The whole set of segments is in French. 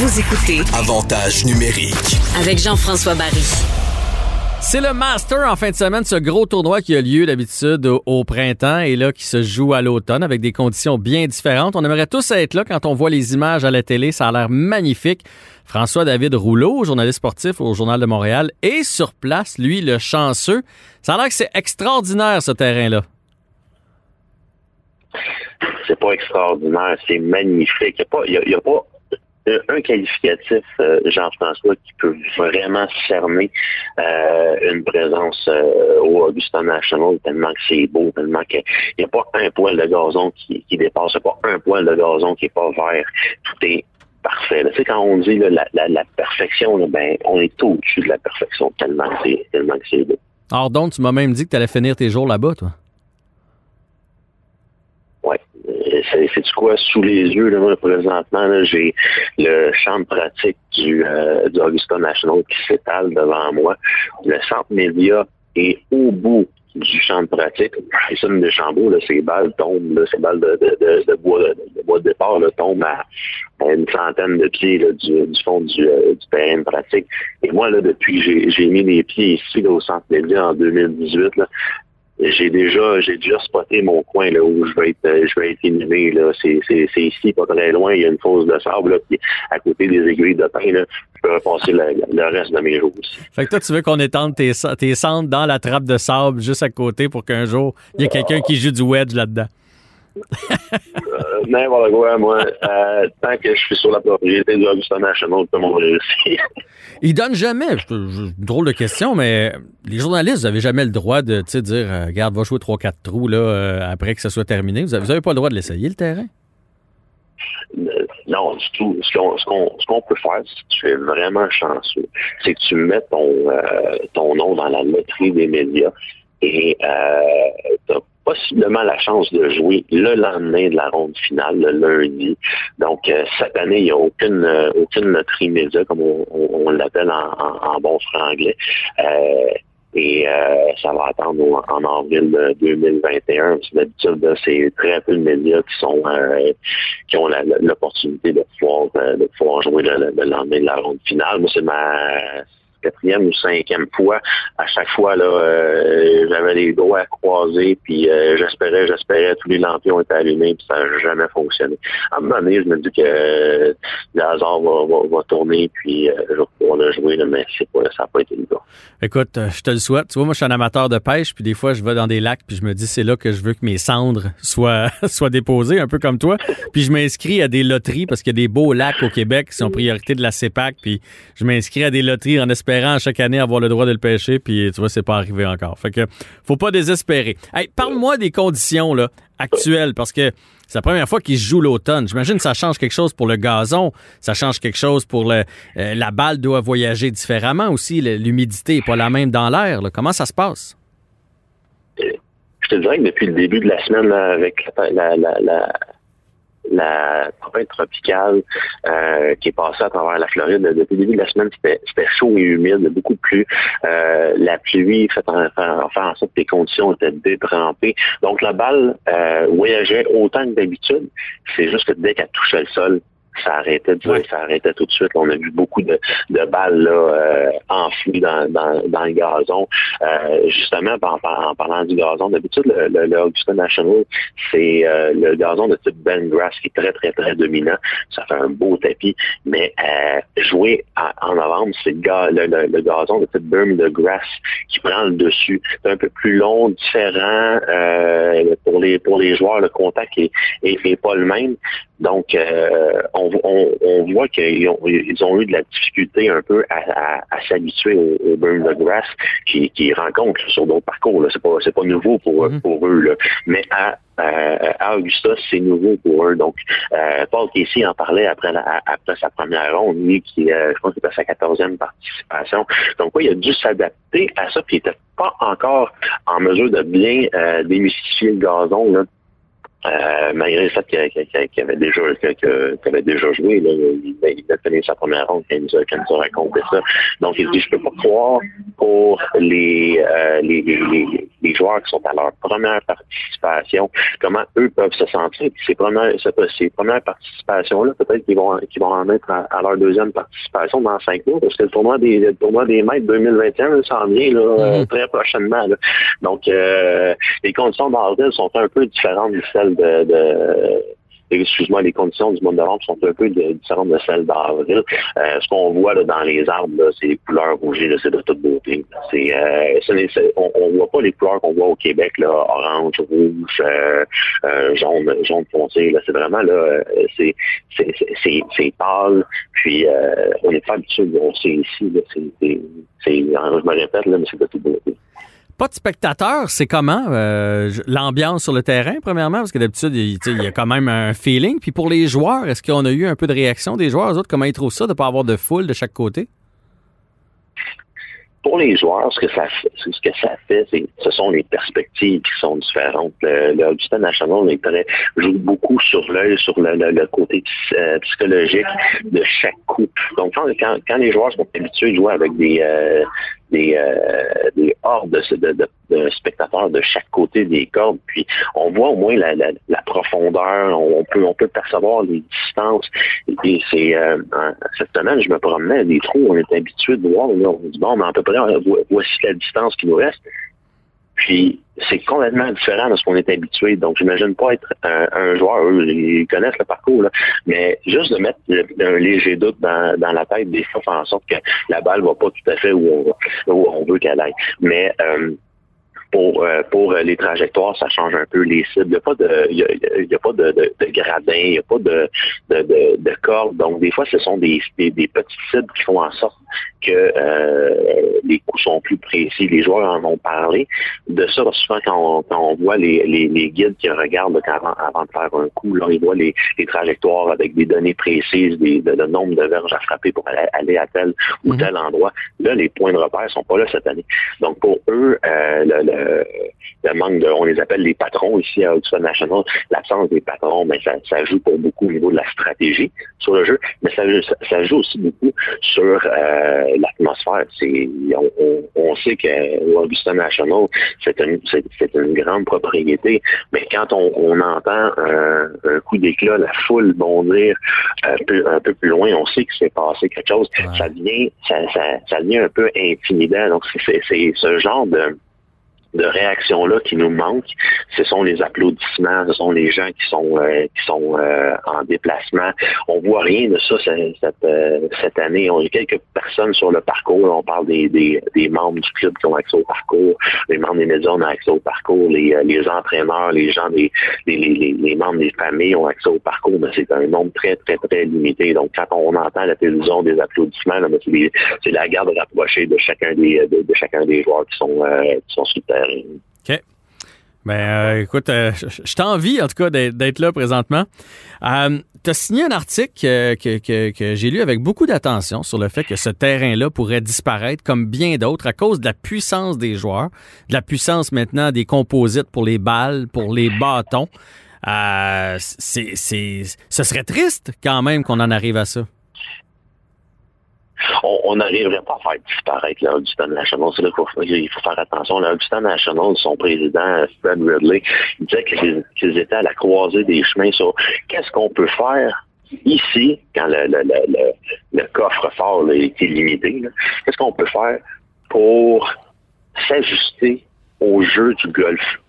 Vous écoutez Avantage numérique. avec Jean-François Barry. C'est le Master en fin de semaine, ce gros tournoi qui a lieu d'habitude au, au printemps et là qui se joue à l'automne avec des conditions bien différentes. On aimerait tous être là quand on voit les images à la télé, ça a l'air magnifique. François-David Rouleau, journaliste sportif au Journal de Montréal, est sur place, lui, le chanceux. Ça a l'air que c'est extraordinaire ce terrain-là. c'est pas extraordinaire, c'est magnifique. Il n'y a pas un- un qualificatif, euh, Jean-François, qui peut vraiment cerner euh, une présence euh, au Augusta National, tellement que c'est beau, tellement qu'il n'y a pas un poil de gazon qui, qui dépasse, pas un poil de gazon qui n'est pas vert. Tout est parfait. Tu sais, quand on dit la, perfection, ben, on est au-dessus de la perfection, tellement que c'est beau. Alors donc, tu m'as même dit que tu allais finir tes jours là-bas, toi. Ouais. Euh, C'est du quoi sous les yeux là, moi, présentement j'ai le champ pratique du, euh, du Augusta National qui s'étale devant moi. Le centre média est au bout du champ de pratique. Une Deschambault, là, ces balles tombent, là, ces balles de, de, de, bois, de, bois de départ tombent à, une centaine de pieds du, fond du, euh, terrain pratique. Et moi, là, depuis que j'ai- mis les pieds ici au centre média en 2018, là, j'ai déjà j'ai déjà spoté mon coin là où je vais être euh, je vais être inhumé là. C'est c'est c'est ici pas très loin. Il y a une fosse de sable là puis à côté des aiguilles de pain là. Je peux repasser le, le reste de mes jours aussi Fait que toi, tu veux qu'on étende tes, tes cendres dans la trappe de sable juste à côté pour qu'un jour, il y ait quelqu'un qui joue du wedge là-dedans? euh, n'importe quoi moi euh, tant que je suis sur la propriété du Augusta National tout le monde réussit Ils donnent jamais, je- je- drôle de question, mais les journalistes, vous n'avez jamais le droit de dire, euh, regarde, va jouer 3-4 trous là, euh, après que ça soit terminé. Vous n'avez pas le droit de l'essayer, le terrain? Euh, non, du tout. Ce qu'on peut faire, si tu es vraiment chanceux, c'est que tu mets ton ton nom dans la loterie des médias et euh, possiblement la chance de jouer le lendemain de la ronde finale, le lundi. Donc, euh, cette année, il n'y a aucune euh, aucune loterie média, comme on, l'appelle en, bon franglais. Euh, et euh, ça va attendre en avril de 2021. Parce que D'habitude, c'est très peu de médias qui sont euh, qui ont l'opportunité de pouvoir euh, de pouvoir jouer le lendemain de la ronde finale. Moi, c'est ma quatrième ou cinquième fois. À chaque fois, là, euh, j'avais les doigts croisés, puis euh, j'espérais, j'espérais, tous les lampions étaient allumés, puis ça n'a jamais fonctionné. À un moment donné, je me dis que euh, le hasard va, tourner, puis euh, je vais le jouer, mais c'est pas, ça n'a pas été le cas. Écoute, je te le souhaite. Tu vois, moi, je suis un amateur de pêche, puis des fois, je vais dans des lacs, puis je me dis, c'est là que je veux que mes cendres soient, soient déposées, un peu comme toi. Puis je m'inscris à des loteries, parce qu'il y a des beaux lacs au Québec qui sont priorité de la CEPAC, puis je m'inscris à des loteries en espérant chaque année avoir le droit de le pêcher, puis tu vois, c'est pas arrivé encore. Fait que, faut pas désespérer. Hey, parle-moi des conditions, là, actuelles, parce que c'est la première fois qu'ils jouent l'automne. J'imagine que ça change quelque chose pour le gazon, ça change quelque chose pour le, euh, la balle doit voyager différemment aussi. L'humidité n'est pas la même dans l'air. Comment ça se passe? je te dirais que depuis le début de la semaine, avec la, la, la, tempête tropicale euh, qui est passée à travers la Floride, depuis le début de la semaine, c'était chaud et humide, beaucoup de pluie. Euh, la pluie fait en- fait en sorte que les conditions étaient détrempées. Donc la balle euh, voyageait autant que d'habitude. C'est juste que dès qu'elle touchait le sol, ça arrêtait de ça arrêtait tout de suite. On a vu beaucoup de, de balles là, euh, enfouies dans, dans, dans le gazon. Euh, justement, en, par- en parlant du gazon, d'habitude, le, le, le Augusta National, c'est euh, le gazon de type Ben Grass qui est très, très, très dominant. Ça fait un beau tapis. Mais euh, jouer à- en novembre, c'est le, ga- le, le- le gazon de type Bermuda Grass qui prend le dessus. C'est un peu plus long, différent. euh, pour les pour les joueurs, le contact est, est, est pas le même. Donc, euh, on, on, on on voit qu'ils ont, ils ont eu de la difficulté un peu à, s'habituer au, au burn the grass qu'ils rencontrent sur d'autres parcours. C'est pas, c'est pas nouveau pour, mm-hmm. pour eux. Là. Mais à euh, à Augusta, c'est nouveau pour eux. Donc, euh, Paul Casey en parlait après, après sa première ronde, lui, qui, euh, je pense que c'était sa quatorzième participation. Donc, oui, il a dû s'adapter à ça, puis il n'était pas encore en mesure de bien démystifier le gazon. Là. Euh, malgré le fait qu'il avait déjà avait déjà joué, là, il, a fini sa première ronde quand il nous a, quand il nous a raconté ça. Donc il dit je peux pas croire pour les, euh, les, les, les, joueurs qui sont à leur première participation, comment eux peuvent se sentir. Puis ces premières, ces premières participations-là, peut-être qu'ils vont qu'ils vont en mettre à, leur deuxième participation dans cinq mois, parce que le tournoi des le tournoi des maîtres 2021 s'en vient là, mm-hmm. très prochainement. Là. Donc euh, les conditions d'avril sont un peu différentes de celles de, excuse-moi, les conditions du monde de l'ombre sont un peu différentes de celles d'avril. Euh, ce qu'on voit là, dans les arbres, c'est les couleurs rouges, c'est de toute beauté. C'est, euh, on, on voit pas les couleurs qu'on voit au Québec, là, orange, rouge, euh, jaune, jaune foncé. Là, c'est vraiment là, c'est, c'est, c'est, c'est pâle. Puis on n'est pas habitué de voir ici. Là, c'est, c'est, je me répète là, mais c'est de toute beauté pas de spectateurs, c'est comment euh, l'ambiance sur le terrain, premièrement? Parce que d'habitude, il, y a quand même un feeling. Puis pour les joueurs, est-ce qu'on a eu un peu de réaction des joueurs? autres, comment ils trouvent ça de ne pas avoir de foule de chaque côté? pour les joueurs, ce que ça fait, ce que ça fait, ce sont les perspectives qui sont différentes. Le, le National est très, joue beaucoup sur l'œil, sur le, côté euh, psychologique de chaque Donc, quand, les joueurs sont habitués de jouer avec des, euh, euh, des hordes de, spectateurs de chaque côté des cordes. Puis on voit au moins la, profondeur, on peut on peut percevoir les distances. Et c'est euh, cette semaine, je me promenais des trous, on est habitué de voir, on dit bon, mais à peu près voici la distance qui nous reste. Puis c'est complètement différent de ce qu'on est habitué. Donc, j'imagine pas être un, joueur, eux, ils connaissent le parcours, là, mais juste de mettre un léger doute dans, la tête, des fois, faire en sorte que la balle va pas tout à fait où on, où on veut qu'elle aille. Mais euh, pour euh, pour les trajectoires, ça change un peu les cibles. Il n'y a pas de il y a, pas de, de, de, gradin, il n'y a pas de, de, de, cordes. Donc des fois, ce sont des, des, des petites cibles qui font en sorte que euh, les coups sont plus précis. Les joueurs en ont parlé. De ça, souvent, quand on, voit les, les, guides qui regardent avant, avant, de faire un coup, là, ils voient les, trajectoires avec des données précises, des, de, nombre de verges à frapper pour aller, à tel ou mhm. tel endroit. Là, les points de repère sont pas là cette année. Donc, pour eux, euh, le, le, manque de, on les appelle les patrons ici à Oxford National, l'absence des patrons, mais ben, ça, ça joue pour beaucoup au niveau de la stratégie sur le jeu, mais ça, ça joue aussi beaucoup sur euh, l'atmosphère. On, sait que Augusta National, c'est une, grande propriété, mais quand on, entend un, coup d'éclat, la foule bondir un peu, un peu plus loin, on sait que c'est passé quelque chose. Ça devient, ça, ça, ça devient un peu intimidant. Donc, c'est ce genre de de réaction-là qui nous manque, ce sont les applaudissements, ce sont les gens qui sont euh, qui sont euh, en déplacement. On voit rien de ça cette, euh, cette, année. On a quelques personnes sur le parcours. On parle des, des, des, membres du club qui ont accès au parcours, les membres des médias ont accès au parcours, les, les entraîneurs, les gens les, les, les, membres des familles ont accès au parcours, mais c'est un nombre très, très, très limité. Donc, quand on entend la télévision des applaudissements, c'est la garde rapprochée de chacun des de, chacun des joueurs qui sont qui sont sur OK. Ben, euh, écoute, euh, je t'envie en tout cas d'être là présentement. Euh, tu as signé un article que, j'ai lu avec beaucoup d'attention sur le fait que ce terrain-là pourrait disparaître comme bien d'autres à cause de la puissance des joueurs, de la puissance maintenant des composites pour les balles, pour les bâtons. c'est, ce serait triste quand même qu'on en arrive à ça on n'arriverait pas à faire disparaître l'Augustin National. C'est là qu'il faut, faire attention. L'Augustin National, son président, Fred Ridley, il disait qu'ils étaient à la croisée des chemins sur qu'est-ce qu'on peut faire ici, quand le, le, le, le coffre-fort est illimité, qu'est-ce qu'on peut faire pour s'ajuster au jeu du golf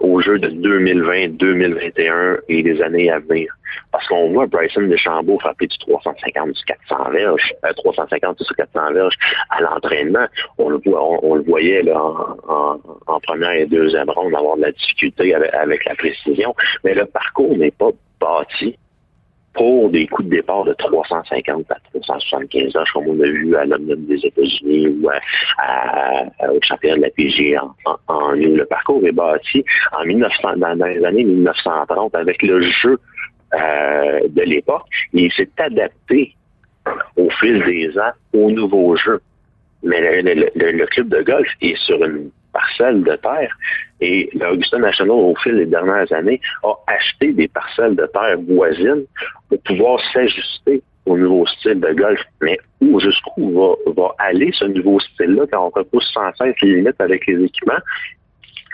au jeu de 2020, 2021 et les années à venir. Parce qu'on voit Bryson DeChambeau frapper du 350, du 400 verges, 350 sur 400 verges à l'entraînement. On le voit, on, le voyait là, en, en, première et deuxième ronde avoir de la difficulté avec, avec la précision. Mais le parcours n'est pas bâti pour des coups de départ de 350 à 375 heures, comme on a vu à l'Omnium des États-Unis ou à, au championnat de la PG en, en, Le parcours est bâti en 1900, dans, les années 1930 avec le jeu euh, de l'époque il s'est adapté au fil des ans au nouveau jeu. Mais le, club de golf est sur une parcelle de terre et l'Augusta National, au fil des dernières années, a acheté des parcelles de terre voisines pour pouvoir s'ajuster au nouveau style de golf. Mais où, jusqu'où va, va aller ce nouveau style-là quand on repousse sans cesse les limites avec les équipements?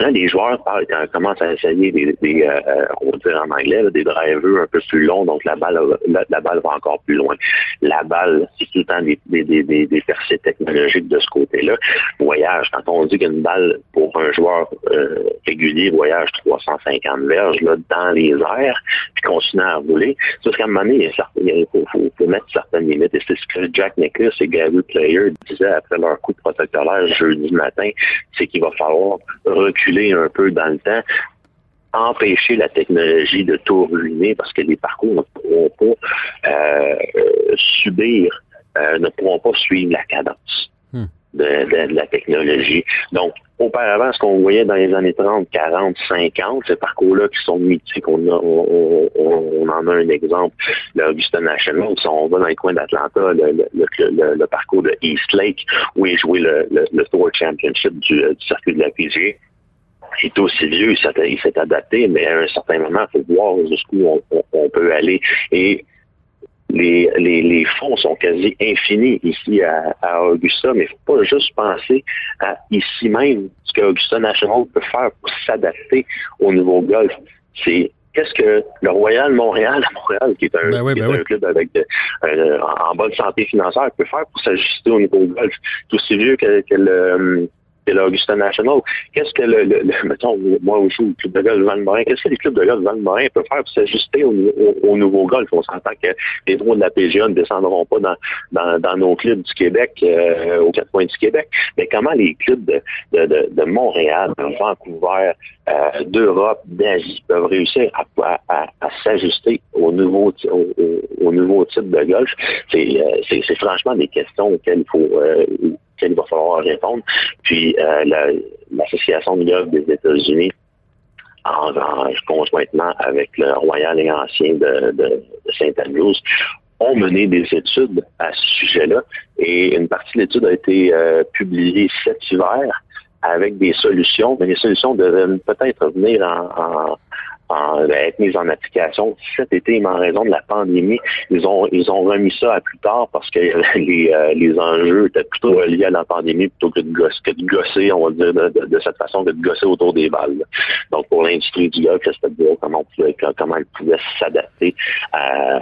Là, les joueurs parlent, commencent à essayer des, des euh, euh, on dire en anglais, des drivers un peu plus longs, donc la balle, la, balle va encore plus loin. La balle, c'est tout le temps des, des, des, des percées technologiques de ce côté-là. Voyage, quand on dit qu'une balle pour un joueur euh, régulier voyage 350 verges là, dans les airs, puis continue à rouler, c'est parce qu'à un moment donné, il faut, faut, faut, mettre certaines limites. Et c'est ce que Jack Nicklaus et Gary Player disaient après leur coup de protecteur jeudi matin, c'est qu'il va falloir reculer un peu dans le temps, empêcher la technologie de tout ruiner parce que les parcours ne pourront pas euh, subir, euh, ne pourront pas suivre la cadence. Hmm. De, la technologie. Donc, auparavant, ce qu'on voyait dans les années 30, 40, 50, ces parcours-là qui sont mythiques, on, on, en a un exemple, l'Augusta National, si on va dans les coins d'Atlanta, le, parcours de East Lake, où il jouait le, Tour Championship du, du circuit de la PG il est aussi vieux, il s'est adapté, mais à un certain moment, il faut voir jusqu'où on, peut aller. Et les, les, fonds sont quasi infinis ici à, Augusta, mais il ne faut pas juste penser à ici même ce qu'Augusta National peut faire pour s'adapter au nouveau golf. C'est qu'est-ce que le Royal Montréal à Montréal, qui est un, ben ben club avec en bonne santé financière, peut faire pour s'ajuster au niveau golf. C'est aussi vieux que, que le c'est l'Augusta National. Qu'est-ce que le, le, mettons, moi je joue le club de golf Val-Morin, qu'est-ce que les clubs de golf Val-Morin peuvent faire pour s'ajuster au, au, nouveau golf? On s'entend que les droits de la PGA ne descendront pas dans, dans, dans nos clubs du Québec, euh, aux quatre points du Québec. Mais comment les clubs de, de, de, Montréal, de Vancouver, euh, d'Europe, d'Asie peuvent réussir à, à, à, s'ajuster au nouveau, au, au, nouveau type de golf? C'est, euh, franchement des questions auxquelles il faut, il va falloir répondre. Puis euh, l'Association de golf des États-Unis, en, conjointement avec le Royal et Ancien de, Saint-Andrews, ont mené des études à ce sujet-là et une partie de l'étude a été euh, publiée cet hiver avec des solutions, mais les solutions devraient peut-être venir en, en, être mises en application cet été, mais en raison de la pandémie, ils ont ils ont remis ça à plus tard parce que les, euh, les enjeux étaient plutôt liés à la pandémie plutôt que de, gosser, que de gosser, on va dire, de, cette façon, que de gosser autour des balles. Donc pour l'industrie du golf, de voir comment, comment elle pouvait s'adapter à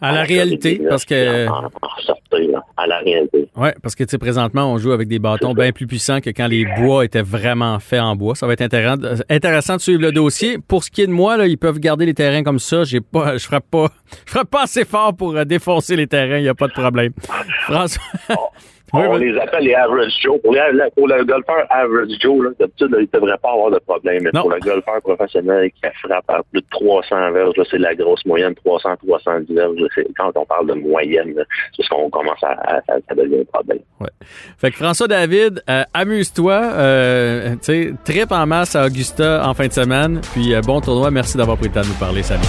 à la réalité, parce que. À la réalité. Oui, parce que, tu sais, présentement, on joue avec des bâtons bien plus puissants que quand les bois étaient vraiment faits en bois. Ça va être intéressant, intéressant de suivre le dossier. Pour ce qui est de moi, là, ils peuvent garder les terrains comme ça. J'ai pas, je frappe pas, je frappe pas assez fort pour euh, défoncer les terrains. Il n'y a pas de problème. François. On les appelle les average Joe. Pour, le golfeur average Joe, d'habitude, il ne devrait pas avoir de problème. Mais pour le golfeur professionnel qui frappe à plus de 300 verges, c'est la grosse moyenne, 300-310 verges. Quand on parle de moyenne, c'est ce qu'on commence à, à, ça devient un problème. Ouais. Fait que François David, euh, amuse-toi, euh, tu sais, trip en masse à Augusta en fin de semaine, puis euh, bon tournoi. Merci d'avoir pris le temps de nous parler. Salut.